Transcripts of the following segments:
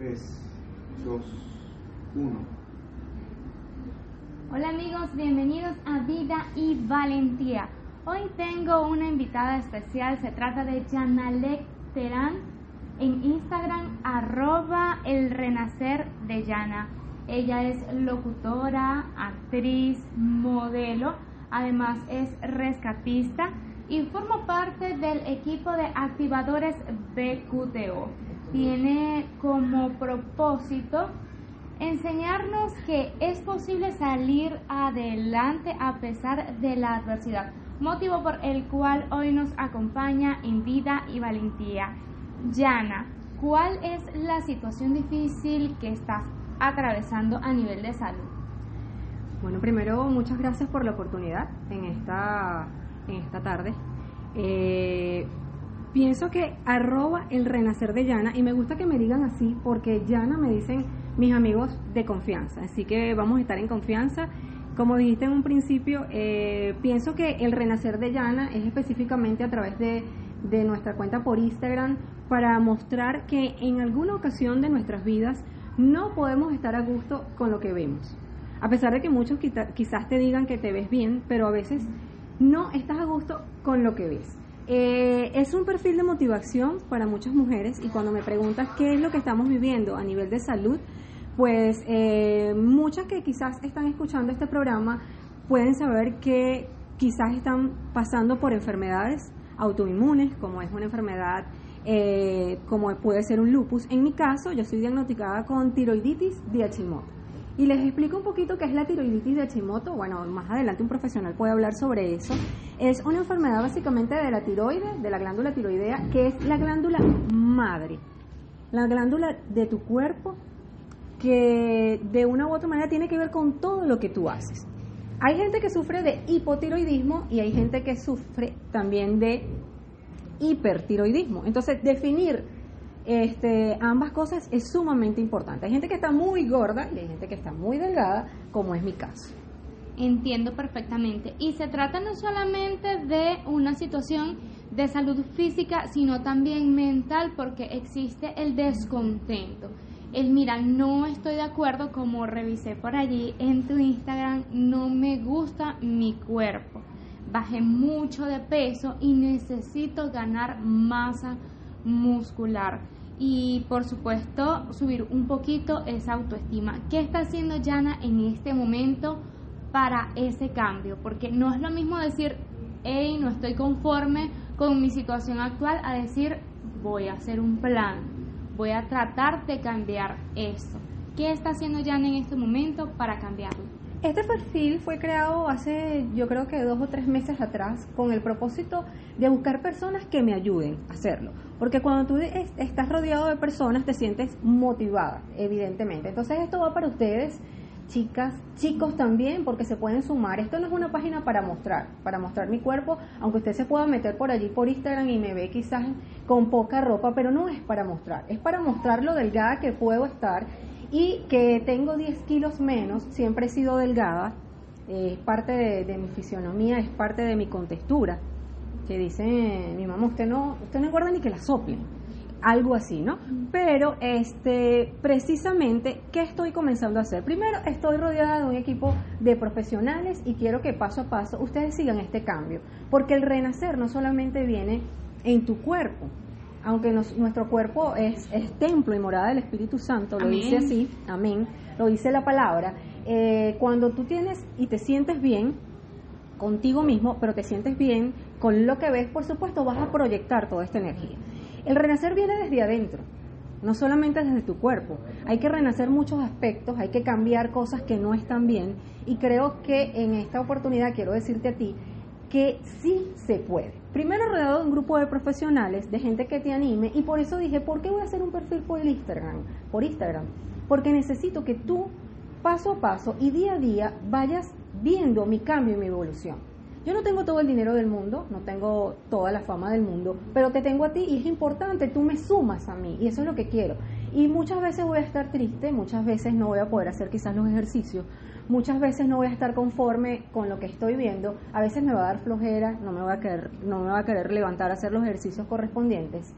3, 2, 1. Hola amigos, bienvenidos a Vida y Valentía. Hoy tengo una invitada especial, se trata de Yanalek Terán en Instagram arroba el renacer de Yana. Ella es locutora, actriz, modelo, además es rescatista y forma parte del equipo de activadores BQTO. Tiene como propósito enseñarnos que es posible salir adelante a pesar de la adversidad, motivo por el cual hoy nos acompaña en vida y valentía. Yana, ¿cuál es la situación difícil que estás atravesando a nivel de salud? Bueno, primero muchas gracias por la oportunidad en esta, en esta tarde. Eh, pienso que arroba el renacer de Yana y me gusta que me digan así porque Yana me dicen mis amigos de confianza, así que vamos a estar en confianza. Como dijiste en un principio, eh, pienso que el renacer de Yana es específicamente a través de, de nuestra cuenta por Instagram para mostrar que en alguna ocasión de nuestras vidas no podemos estar a gusto con lo que vemos. A pesar de que muchos quizás te digan que te ves bien, pero a veces no estás a gusto con lo que ves. Eh, es un perfil de motivación para muchas mujeres y cuando me preguntas qué es lo que estamos viviendo a nivel de salud, pues eh, muchas que quizás están escuchando este programa pueden saber que quizás están pasando por enfermedades autoinmunes, como es una enfermedad eh, como puede ser un lupus. En mi caso, yo soy diagnosticada con tiroiditis de Hashimoto. Y les explico un poquito qué es la tiroiditis de Hashimoto. Bueno, más adelante un profesional puede hablar sobre eso. Es una enfermedad básicamente de la tiroide, de la glándula tiroidea, que es la glándula madre. La glándula de tu cuerpo que de una u otra manera tiene que ver con todo lo que tú haces. Hay gente que sufre de hipotiroidismo y hay gente que sufre también de hipertiroidismo. Entonces, definir este, ambas cosas es sumamente importante. Hay gente que está muy gorda y hay gente que está muy delgada, como es mi caso. Entiendo perfectamente. Y se trata no solamente de una situación de salud física, sino también mental, porque existe el descontento. El mira, no estoy de acuerdo, como revisé por allí en tu Instagram, no me gusta mi cuerpo. Bajé mucho de peso y necesito ganar masa muscular y por supuesto subir un poquito esa autoestima. ¿Qué está haciendo Yana en este momento para ese cambio? Porque no es lo mismo decir, hey, no estoy conforme con mi situación actual, a decir, voy a hacer un plan, voy a tratar de cambiar eso. ¿Qué está haciendo Yana en este momento para cambiarlo? Este perfil fue creado hace yo creo que dos o tres meses atrás con el propósito de buscar personas que me ayuden a hacerlo. Porque cuando tú estás rodeado de personas te sientes motivada, evidentemente. Entonces esto va para ustedes, chicas, chicos también, porque se pueden sumar. Esto no es una página para mostrar, para mostrar mi cuerpo, aunque usted se pueda meter por allí por Instagram y me ve quizás con poca ropa, pero no es para mostrar, es para mostrar lo delgada que puedo estar y que tengo 10 kilos menos, siempre he sido delgada, es parte de, mi fisionomía, es parte de mi contextura, que dice mi mamá, usted no, usted no engorda ni que la soplen, algo así, ¿no? Pero este, precisamente, ¿qué estoy comenzando a hacer? Primero, estoy rodeada de un equipo de profesionales y quiero que paso a paso ustedes sigan este cambio, porque el renacer no solamente viene en tu cuerpo, aunque nuestro cuerpo es, templo y morada del Espíritu Santo, lo dice así, amén, lo dice la palabra, eh, cuando tú tienes y te sientes bien contigo mismo, pero te sientes bien con lo que ves, por supuesto vas a proyectar toda esta energía. El renacer viene desde adentro, no solamente desde tu cuerpo. Hay que renacer muchos aspectos, hay que cambiar cosas que no están bien y creo que en esta oportunidad quiero decirte a ti que sí se puede. Primero rodeado de un grupo de profesionales, de gente que te anime y por eso dije, ¿por qué voy a hacer un perfil por Instagram? Por Instagram, porque necesito que tú paso a paso y día a día vayas viendo mi cambio y mi evolución. Yo no tengo todo el dinero del mundo, no tengo toda la fama del mundo, pero te tengo a ti y es importante, tú me sumas a mí y eso es lo que quiero. Y muchas veces voy a estar triste, muchas veces no voy a poder hacer quizás los ejercicios, muchas veces no voy a estar conforme con lo que estoy viendo, a veces me va a dar flojera, no me va a querer, no me va a querer levantar a hacer los ejercicios correspondientes.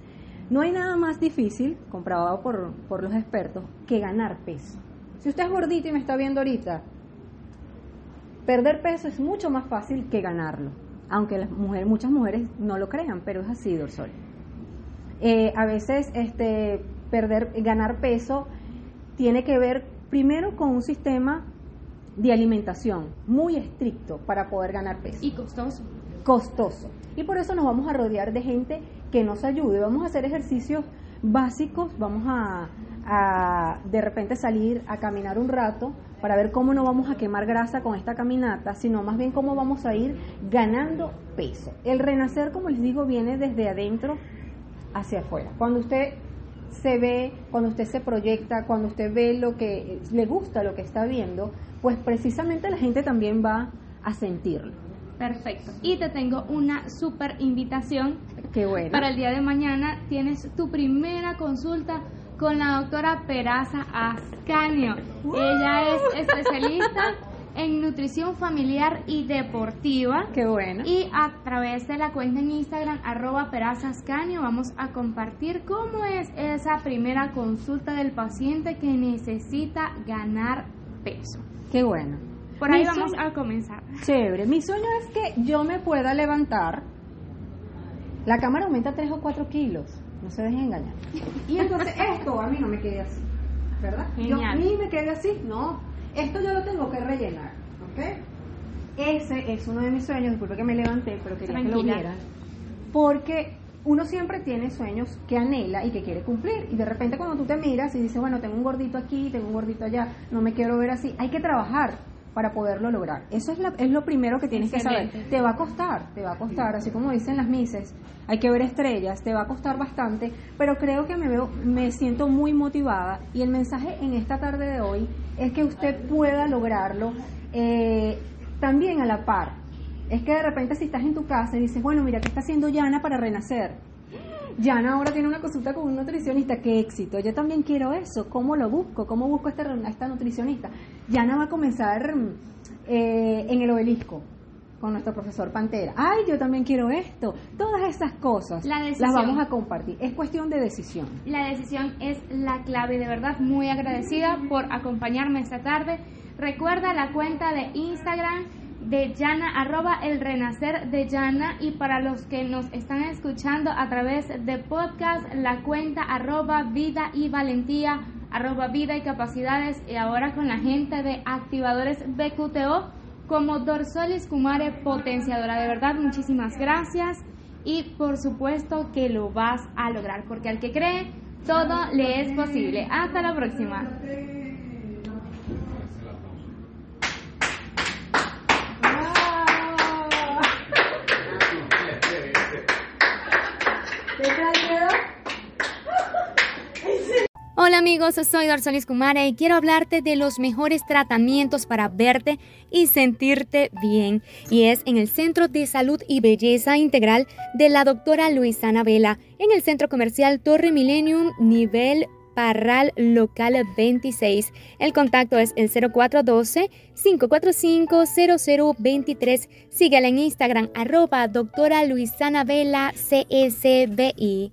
No hay nada más difícil, comprobado por, por los expertos, que ganar peso. Si usted es gordito y me está viendo ahorita, perder peso es mucho más fácil que ganarlo, aunque las mujeres, muchas mujeres no lo crean, pero es así, Dorsol. Eh, a veces este, perder, ganar peso tiene que ver primero con un sistema de alimentación muy estricto para poder ganar peso. Y costoso. Costoso. Y por eso nos vamos a rodear de gente que nos ayude. Vamos a hacer ejercicios básicos, vamos a, a de repente salir a caminar un rato para ver cómo no vamos a quemar grasa con esta caminata, sino más bien cómo vamos a ir ganando peso. El renacer, como les digo, viene desde adentro hacia afuera. Cuando usted se ve, cuando usted se proyecta, cuando usted ve lo que le gusta, lo que está viendo, pues precisamente la gente también va a sentirlo. Perfecto. Y te tengo una super invitación. Qué bueno. Para el día de mañana tienes tu primera consulta con la doctora Peraza Ascanio. Ella es especialista en nutrición familiar y deportiva. Qué bueno. Y a través de la cuenta en Instagram, arroba perazascanio, vamos a compartir cómo es esa primera consulta del paciente que necesita ganar peso. Qué bueno. Por ahí vamos a comenzar. Chévere. Mi sueño es que yo me pueda levantar. La cámara aumenta 3 o 4 kilos. No se dejen engañar. Y entonces esto a mí no me quede así. ¿Verdad? Yo, a mí me quede así. No. Esto yo lo tengo que rellenar. ¿Ok? Ese es uno de mis sueños. Disculpe que me levanté, pero quería que lo vieran. Porque uno siempre tiene sueños que anhela y que quiere cumplir. Y de repente cuando tú te miras y dices, bueno, tengo un gordito aquí, tengo un gordito allá, no me quiero ver así, hay que trabajar para poderlo lograr. Eso es, la, es lo primero que tienes que saber. Te va a costar, te va a costar, así como dicen las mises, hay que ver estrellas, te va a costar bastante, pero creo que me veo, me siento muy motivada y el mensaje en esta tarde de hoy es que usted pueda lograrlo eh, también a la par. Es que de repente si estás en tu casa y dices, bueno, mira, ¿qué está haciendo Yana para renacer? Yana ahora tiene una consulta con un nutricionista, qué éxito. Yo también quiero eso. ¿Cómo lo busco? ¿Cómo busco a esta, esta nutricionista? Yana va a comenzar eh, en el obelisco con nuestro profesor Pantera. Ay, yo también quiero esto. Todas esas cosas las vamos a compartir. Es cuestión de decisión. La decisión es la clave. De verdad, muy agradecida por acompañarme esta tarde. Recuerda la cuenta de Instagram de Yana, arroba el renacer de Yana y para los que nos están escuchando a través de podcast, la cuenta arroba vida y valentía, arroba vida y capacidades y ahora con la gente de activadores BQTO como Dorsolis Kumare Potenciadora. De verdad, muchísimas gracias y por supuesto que lo vas a lograr porque al que cree, todo le es posible. Hasta la próxima. Hola amigos, soy Dorsolis Kumara y quiero hablarte de los mejores tratamientos para verte y sentirte bien. Y es en el Centro de Salud y Belleza Integral de la doctora Luisana Vela, en el Centro Comercial Torre Millennium, nivel Parral Local 26. El contacto es el 0412-545-0023. Síguela en Instagram, arroba doctora Luisana Vela CSBI.